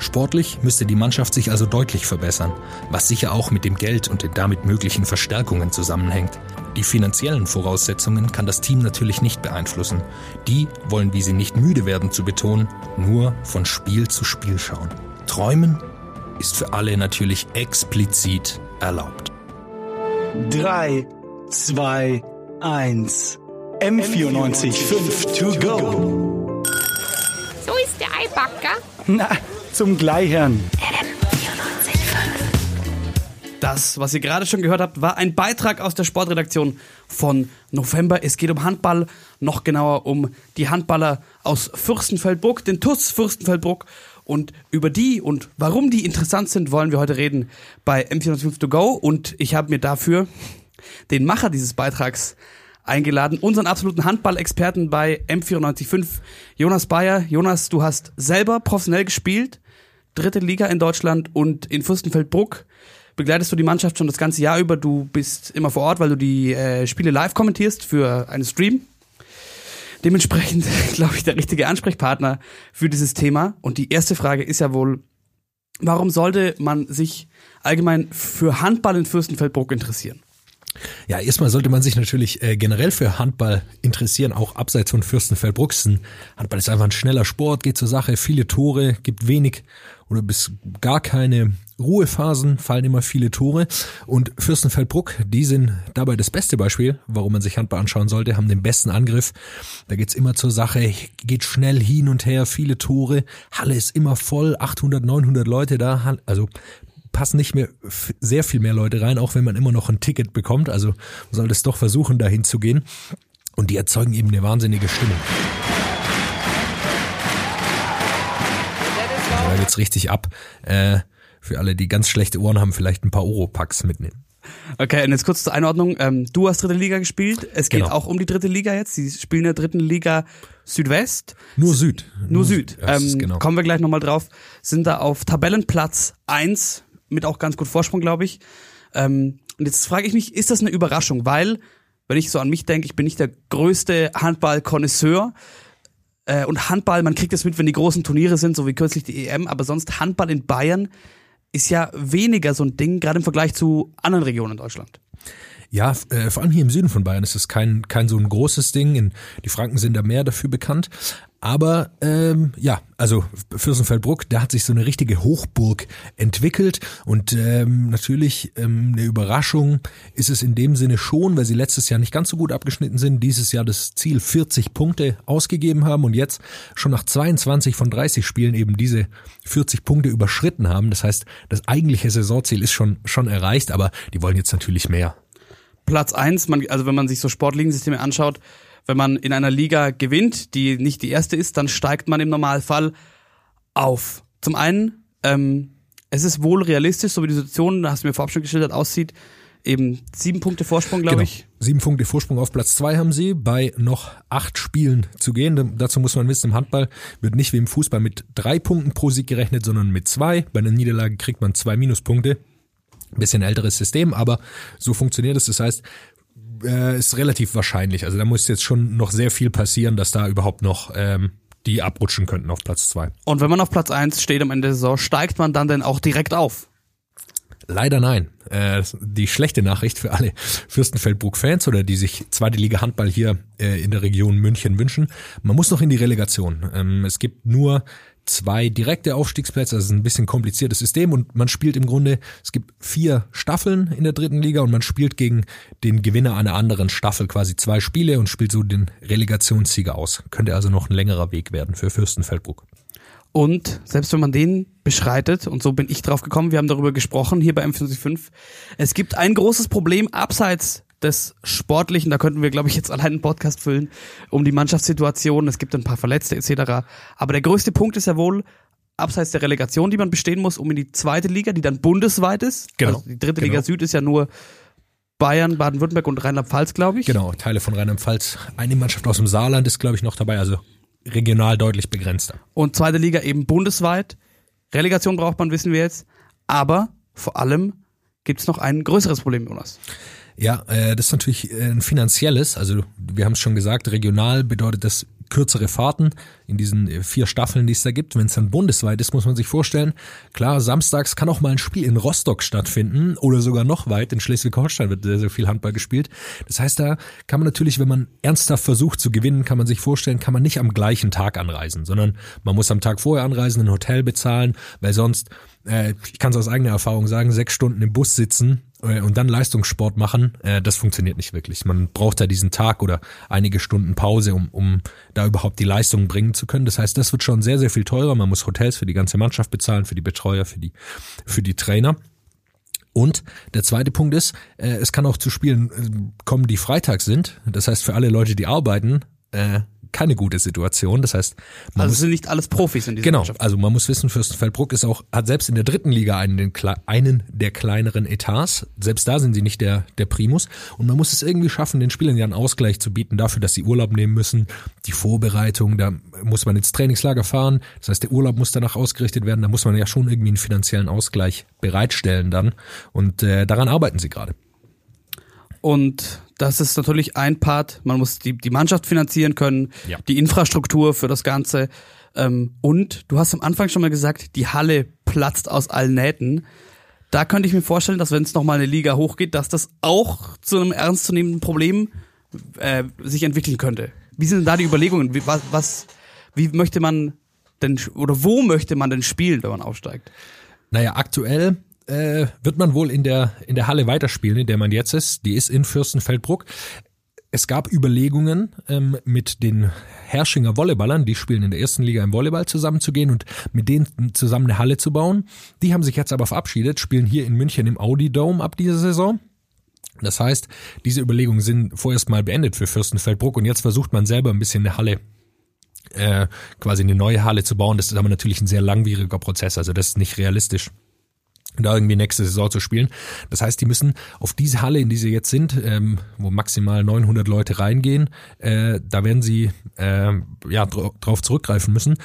Sportlich müsste die Mannschaft sich also deutlich verbessern, was sicher auch mit dem Geld und den damit möglichen Verstärkungen zusammenhängt. Die finanziellen Voraussetzungen kann das Team natürlich nicht beeinflussen. Die wollen, wie sie nicht müde werden zu betonen, nur von Spiel zu Spiel schauen. Träumen ist für alle natürlich explizit erlaubt. 3, 2, 1. M94 5 to go. So ist der Eibacker. Na, zum Gleichern. Das, was ihr gerade schon gehört habt, war ein Beitrag aus der Sportredaktion von November. Es geht um Handball, noch genauer um die Handballer aus Fürstenfeldbruck, den TUS Fürstenfeldbruck. Und über die und warum die interessant sind, wollen wir heute reden bei M405 to go. Und ich habe mir dafür den Macher dieses Beitrags eingeladen, unseren absoluten Handball-Experten bei M945, Jonas Bayer. Jonas, du hast selber professionell gespielt, dritte Liga in Deutschland und in Fürstenfeldbruck begleitest du die Mannschaft schon das ganze Jahr über. Du bist immer vor Ort, weil du die äh, Spiele live kommentierst für einen Stream. Dementsprechend, glaube ich, der richtige Ansprechpartner für dieses Thema. Und die erste Frage ist ja wohl, warum sollte man sich allgemein für Handball in Fürstenfeldbruck interessieren? Ja, erstmal sollte man sich natürlich äh, generell für Handball interessieren, auch abseits von Fürstenfeldbrucksen. Handball ist einfach ein schneller Sport, geht zur Sache, viele Tore, gibt wenig oder bis gar keine Ruhephasen, fallen immer viele Tore. Und Fürstenfeldbruck, die sind dabei das beste Beispiel, warum man sich Handball anschauen sollte, haben den besten Angriff. Da geht's immer zur Sache, geht schnell hin und her, viele Tore. Halle ist immer voll, 800, 900 Leute da. Also passen nicht mehr sehr viel mehr Leute rein, auch wenn man immer noch ein Ticket bekommt. Also man sollte es doch versuchen, dahin zu gehen. Und die erzeugen eben eine wahnsinnige Stimmung. Da geht's richtig ab. Äh, für alle, die ganz schlechte Ohren haben, vielleicht ein paar Oropax mitnehmen. Okay, und jetzt kurz zur Einordnung. Ähm, du hast dritte Liga gespielt. Es geht Genau. auch um die dritte Liga jetzt. Sie spielen in der dritten Liga Südwest. Nur Süd. Nur Süd. Ist ähm, genau. Kommen wir gleich nochmal drauf. Sind da auf Tabellenplatz eins mit auch ganz gut Vorsprung, glaube ich. Ähm, und jetzt frage ich mich, ist das eine Überraschung? Weil, wenn ich so an mich denke, ich bin nicht der größte Handball-Konnoisseur. Äh, und Handball, man kriegt es mit, wenn die großen Turniere sind, so wie kürzlich die EM, aber sonst Handball in Bayern ist ja weniger so ein Ding, gerade im Vergleich zu anderen Regionen in Deutschland. Ja, äh, vor allem hier im Süden von Bayern ist es kein, kein so ein großes Ding. In, die Franken sind da mehr dafür bekannt. Aber ähm, ja, also Fürstenfeldbruck, da hat sich so eine richtige Hochburg entwickelt und ähm, natürlich ähm, eine Überraschung ist es in dem Sinne schon, weil sie letztes Jahr nicht ganz so gut abgeschnitten sind, dieses Jahr das Ziel 40 Punkte ausgegeben haben und jetzt schon nach 22 von 30 Spielen eben diese 40 Punkte überschritten haben. Das heißt, das eigentliche Saisonziel ist schon schon erreicht, aber die wollen jetzt natürlich mehr. Platz eins, man, also wenn man sich so Sportligensysteme anschaut, wenn man in einer Liga gewinnt, die nicht die erste ist, dann steigt man im Normalfall auf. Zum einen, ähm, es ist wohl realistisch, so wie die Situation, da hast du mir vorab schon geschildert, aussieht, eben sieben Punkte Vorsprung, glaube ich. Sieben Punkte Vorsprung auf Platz zwei haben sie, bei noch acht Spielen zu gehen. Da- Dazu muss man wissen, im Handball wird nicht wie im Fußball mit drei Punkten pro Sieg gerechnet, sondern mit zwei. Bei einer Niederlage kriegt man zwei Minuspunkte. Ein bisschen älteres System, aber so funktioniert es. Das heißt, äh, ist relativ wahrscheinlich. Also da muss jetzt schon noch sehr viel passieren, dass da überhaupt noch ähm, die abrutschen könnten auf Platz zwei. Und wenn man auf Platz eins steht am Ende der Saison, steigt man dann denn auch direkt auf? Leider nein. Äh, die schlechte Nachricht für alle Fürstenfeldbruck-Fans oder die sich zweite Liga Handball hier äh, in der Region München wünschen. Man muss noch in die Relegation. Ähm, es gibt nur zwei direkte Aufstiegsplätze, das ist ein bisschen kompliziertes System und man spielt im Grunde, es gibt vier Staffeln in der dritten Liga und man spielt gegen den Gewinner einer anderen Staffel quasi zwei Spiele und spielt so den Relegationssieger aus. Könnte also noch ein längerer Weg werden für Fürstenfeldbruck. Und selbst wenn man den beschreitet, und so bin ich drauf gekommen, wir haben darüber gesprochen hier bei M45, es gibt ein großes Problem abseits des Sportlichen, da könnten wir, glaube ich, jetzt allein einen Podcast füllen, um die Mannschaftssituation, es gibt ein paar Verletzte etc. Aber der größte Punkt ist ja wohl, abseits der Relegation, die man bestehen muss, um in die zweite Liga, die dann bundesweit ist. Genau. Also die dritte Genau. Liga Süd ist ja nur Bayern, Baden-Württemberg und Rheinland-Pfalz, glaube ich. Genau, Teile von Rheinland-Pfalz. Eine Mannschaft aus dem Saarland ist, glaube ich, noch dabei, also regional deutlich begrenzter. Und zweite Liga eben bundesweit. Relegation braucht man, wissen wir jetzt. Aber vor allem gibt es noch ein größeres Problem, Jonas. Ja, äh, das ist natürlich äh, ein finanzielles. Also wir haben es schon gesagt, regional bedeutet das kürzere Fahrten in diesen äh, vier Staffeln, die es da gibt. Wenn es dann bundesweit ist, muss man sich vorstellen, klar, samstags kann auch mal ein Spiel in Rostock stattfinden oder sogar noch weit. In Schleswig-Holstein wird sehr, sehr viel Handball gespielt. Das heißt, da kann man natürlich, wenn man ernsthaft versucht zu gewinnen, kann man sich vorstellen, kann man nicht am gleichen Tag anreisen, sondern man muss am Tag vorher anreisen, ein Hotel bezahlen, weil sonst äh, ich kann es aus eigener Erfahrung sagen, sechs Stunden im Bus sitzen und dann Leistungssport machen, äh, das funktioniert nicht wirklich. Man braucht da diesen Tag oder einige Stunden Pause, um, um da überhaupt die Leistung bringen zu können. Das heißt, das wird schon sehr, sehr viel teurer. Man muss Hotels für die ganze Mannschaft bezahlen, für die Betreuer, für die, für die Trainer. Und der zweite Punkt ist, äh, es kann auch zu Spielen äh, kommen, die freitags sind. Das heißt, für alle Leute, die arbeiten, äh, keine gute Situation. Das heißt, man Also muss, sind nicht alles Profis in dieser genau, Mannschaft. also man muss wissen, Fürstenfeldbruck ist auch, hat selbst in der dritten Liga einen, den, einen der kleineren Etats. Selbst da sind sie nicht der, der Primus. Und man muss es irgendwie schaffen, den Spielern ja einen Ausgleich zu bieten dafür, dass sie Urlaub nehmen müssen. Die Vorbereitung, da muss man ins Trainingslager fahren. Das heißt, der Urlaub muss danach ausgerichtet werden. Da muss man ja schon irgendwie einen finanziellen Ausgleich bereitstellen dann. Und äh, daran arbeiten sie gerade. Und das ist natürlich ein Part. Man muss die, die Mannschaft finanzieren können, Ja. die Infrastruktur für das Ganze. Ähm, und du hast am Anfang schon mal gesagt, die Halle platzt aus allen Nähten. Da könnte ich mir vorstellen, dass wenn es nochmal eine Liga hochgeht, dass das auch zu einem ernstzunehmenden Problem äh, sich entwickeln könnte. Wie sind denn da die Überlegungen? Wie, was, was, wie möchte man denn oder wo möchte man denn spielen, wenn man aufsteigt? Naja, aktuell äh, wird man wohl in der, in der Halle weiterspielen, in der man jetzt ist. Die ist in Fürstenfeldbruck. Es gab Überlegungen, ähm, mit den Herrschinger Volleyballern, die spielen in der ersten Liga im Volleyball zusammenzugehen und mit denen zusammen eine Halle zu bauen. Die haben sich jetzt aber verabschiedet, spielen hier in München im Audi Dome ab dieser Saison. Das heißt, diese Überlegungen sind vorerst mal beendet für Fürstenfeldbruck und jetzt versucht man selber ein bisschen eine Halle äh, quasi eine neue Halle zu bauen. Das ist aber natürlich ein sehr langwieriger Prozess, also das ist nicht realistisch da irgendwie nächste Saison zu spielen. Das heißt, die müssen auf diese Halle, in die sie jetzt sind, ähm, wo maximal 900 Leute reingehen, äh, da werden sie äh, ja dra- drauf zurückgreifen müssen.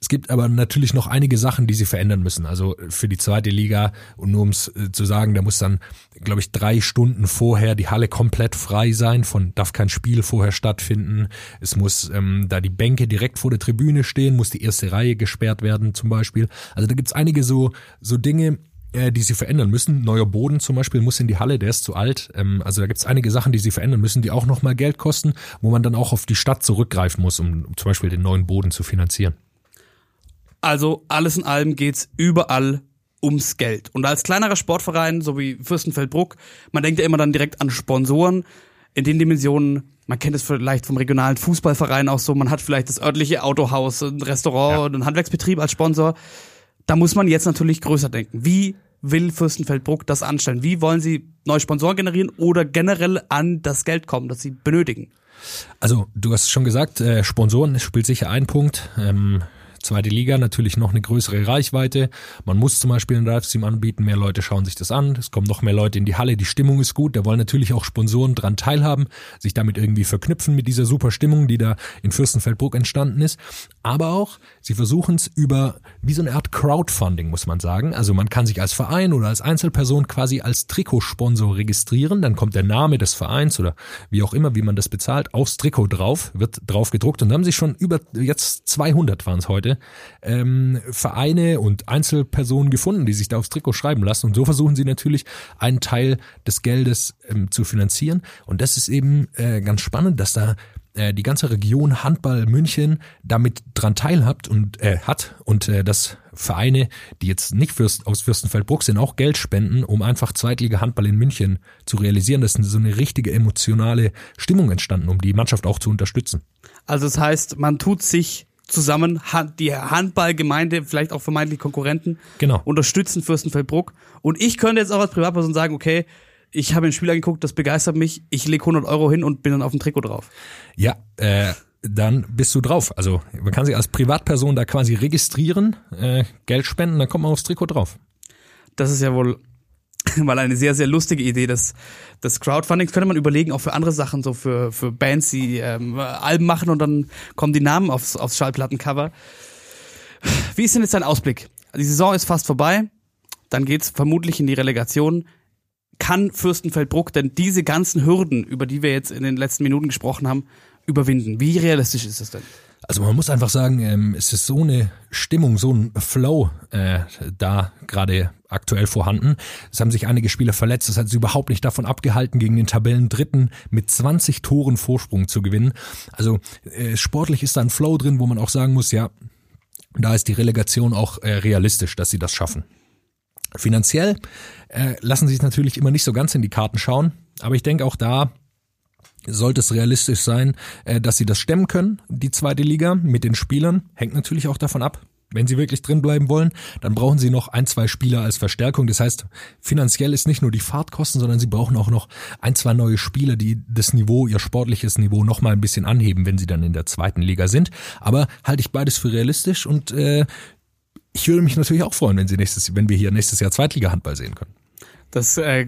Es gibt aber natürlich noch einige Sachen, die sie verändern müssen. Also für die zweite Liga und nur um es äh, zu sagen, da muss dann, glaube ich, drei Stunden vorher die Halle komplett frei sein. Von darf kein Spiel vorher stattfinden. Es muss ähm, da die Bänke direkt vor der Tribüne stehen, muss die erste Reihe gesperrt werden zum Beispiel. Also da gibt's einige so so Dinge, äh, die sie verändern müssen. Neuer Boden zum Beispiel muss in die Halle, der ist zu alt. Ähm, also da gibt's einige Sachen, die sie verändern müssen, die auch nochmal Geld kosten, wo man dann auch auf die Stadt zurückgreifen muss, um, um zum Beispiel den neuen Boden zu finanzieren. Also alles in allem geht's überall ums Geld. Und als kleinerer Sportverein, so wie Fürstenfeldbruck, man denkt ja immer dann direkt an Sponsoren in den Dimensionen. Man kennt es vielleicht vom regionalen Fußballverein auch so. Man hat vielleicht das örtliche Autohaus, ein Restaurant Ja. und einen Handwerksbetrieb als Sponsor. Da muss man jetzt natürlich größer denken. Wie will Fürstenfeldbruck das anstellen? Wie wollen sie neue Sponsoren generieren oder generell an das Geld kommen, das sie benötigen? Also du hast schon gesagt, äh, Sponsoren spielt sicher ein Punkt. Ähm, zweite Liga natürlich noch eine größere Reichweite. Man muss zum Beispiel einen Livestream anbieten, mehr Leute schauen sich das an, es kommen noch mehr Leute in die Halle, die Stimmung ist gut, da wollen natürlich auch Sponsoren dran teilhaben, sich damit irgendwie verknüpfen mit dieser super Stimmung, die da in Fürstenfeldbruck entstanden ist. Aber auch, sie versuchen es über wie so eine Art Crowdfunding, muss man sagen. Also man kann sich als Verein oder als Einzelperson quasi als Trikotsponsor registrieren, dann kommt der Name des Vereins oder wie auch immer, wie man das bezahlt, aufs Trikot drauf, wird drauf gedruckt. Und da haben sich schon über, jetzt 200 waren es heute, ähm, Vereine und Einzelpersonen gefunden, die sich da aufs Trikot schreiben lassen und so versuchen sie natürlich einen Teil des Geldes ähm, zu finanzieren und das ist eben äh, ganz spannend, dass da äh, die ganze Region Handball München damit dran teilhabt und äh, hat und äh, dass Vereine, die jetzt nicht Fürst, aus Fürstenfeldbruck sind, auch Geld spenden, um einfach Zweitliga Handball in München zu realisieren. Das ist so eine richtige emotionale Stimmung entstanden, um die Mannschaft auch zu unterstützen. Also das heißt, man tut sich zusammen, die Handballgemeinde, vielleicht auch vermeintlich Konkurrenten, Genau. unterstützen Fürstenfeldbruck. Und ich könnte jetzt auch als Privatperson sagen, okay, ich habe ein Spiel angeguckt, das begeistert mich, ich lege 100 Euro hin und bin dann auf dem Trikot drauf. Ja, äh, dann bist du drauf. Also man kann sich als Privatperson da quasi registrieren, äh, Geld spenden, dann kommt man aufs Trikot drauf. Das ist ja wohl mal eine sehr, sehr lustige Idee des, des Crowdfundings. Könnte man überlegen, auch für andere Sachen, so für, für Bands, die ähm, Alben machen und dann kommen die Namen aufs, aufs Schallplattencover. Wie ist denn jetzt dein Ausblick? Die Saison ist fast vorbei, dann geht's vermutlich in die Relegation. Kann Fürstenfeldbruck denn diese ganzen Hürden, über die wir jetzt in den letzten Minuten gesprochen haben, überwinden. Wie realistisch ist das denn? Also man muss einfach sagen, ähm, es ist so eine Stimmung, so ein Flow äh, da gerade aktuell vorhanden. Es haben sich einige Spieler verletzt. Das hat sie überhaupt nicht davon abgehalten, gegen den Tabellendritten mit 20 Toren Vorsprung zu gewinnen. Also äh, sportlich ist da ein Flow drin, wo man auch sagen muss, ja, da ist die Relegation auch äh, realistisch, dass sie das schaffen. Finanziell äh, lassen sie es natürlich immer nicht so ganz in die Karten schauen, aber ich denke auch da sollte es realistisch sein, äh, dass sie das stemmen können, die zweite Liga mit den Spielern. Hängt natürlich auch davon ab. Wenn sie wirklich drin bleiben wollen, dann brauchen sie noch ein, zwei Spieler als Verstärkung. Das heißt, finanziell ist nicht nur die Fahrtkosten, sondern sie brauchen auch noch ein, zwei neue Spieler, die das Niveau, ihr sportliches Niveau noch mal ein bisschen anheben, wenn sie dann in der zweiten Liga sind. Aber halte ich beides für realistisch und äh, ich würde mich natürlich auch freuen, wenn sie nächstes, wenn wir hier nächstes Jahr Zweitliga-Handball sehen können. Das äh,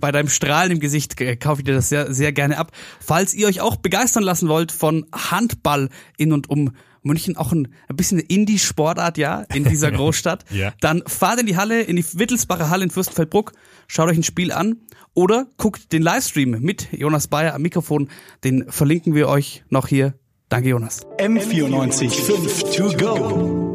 bei deinem Strahlen im Gesicht äh, kaufe ich dir das sehr, sehr gerne ab. Falls ihr euch auch begeistern lassen wollt von Handball in und um München, auch ein, ein bisschen eine Indie-Sportart, ja, in dieser Großstadt, Ja. dann fahrt in die Halle, in die Wittelsbacher Halle in Fürstenfeldbruck, schaut euch ein Spiel an oder guckt den Livestream mit Jonas Bayer am Mikrofon. Den verlinken wir euch noch hier. Danke, Jonas. M94 5 to go.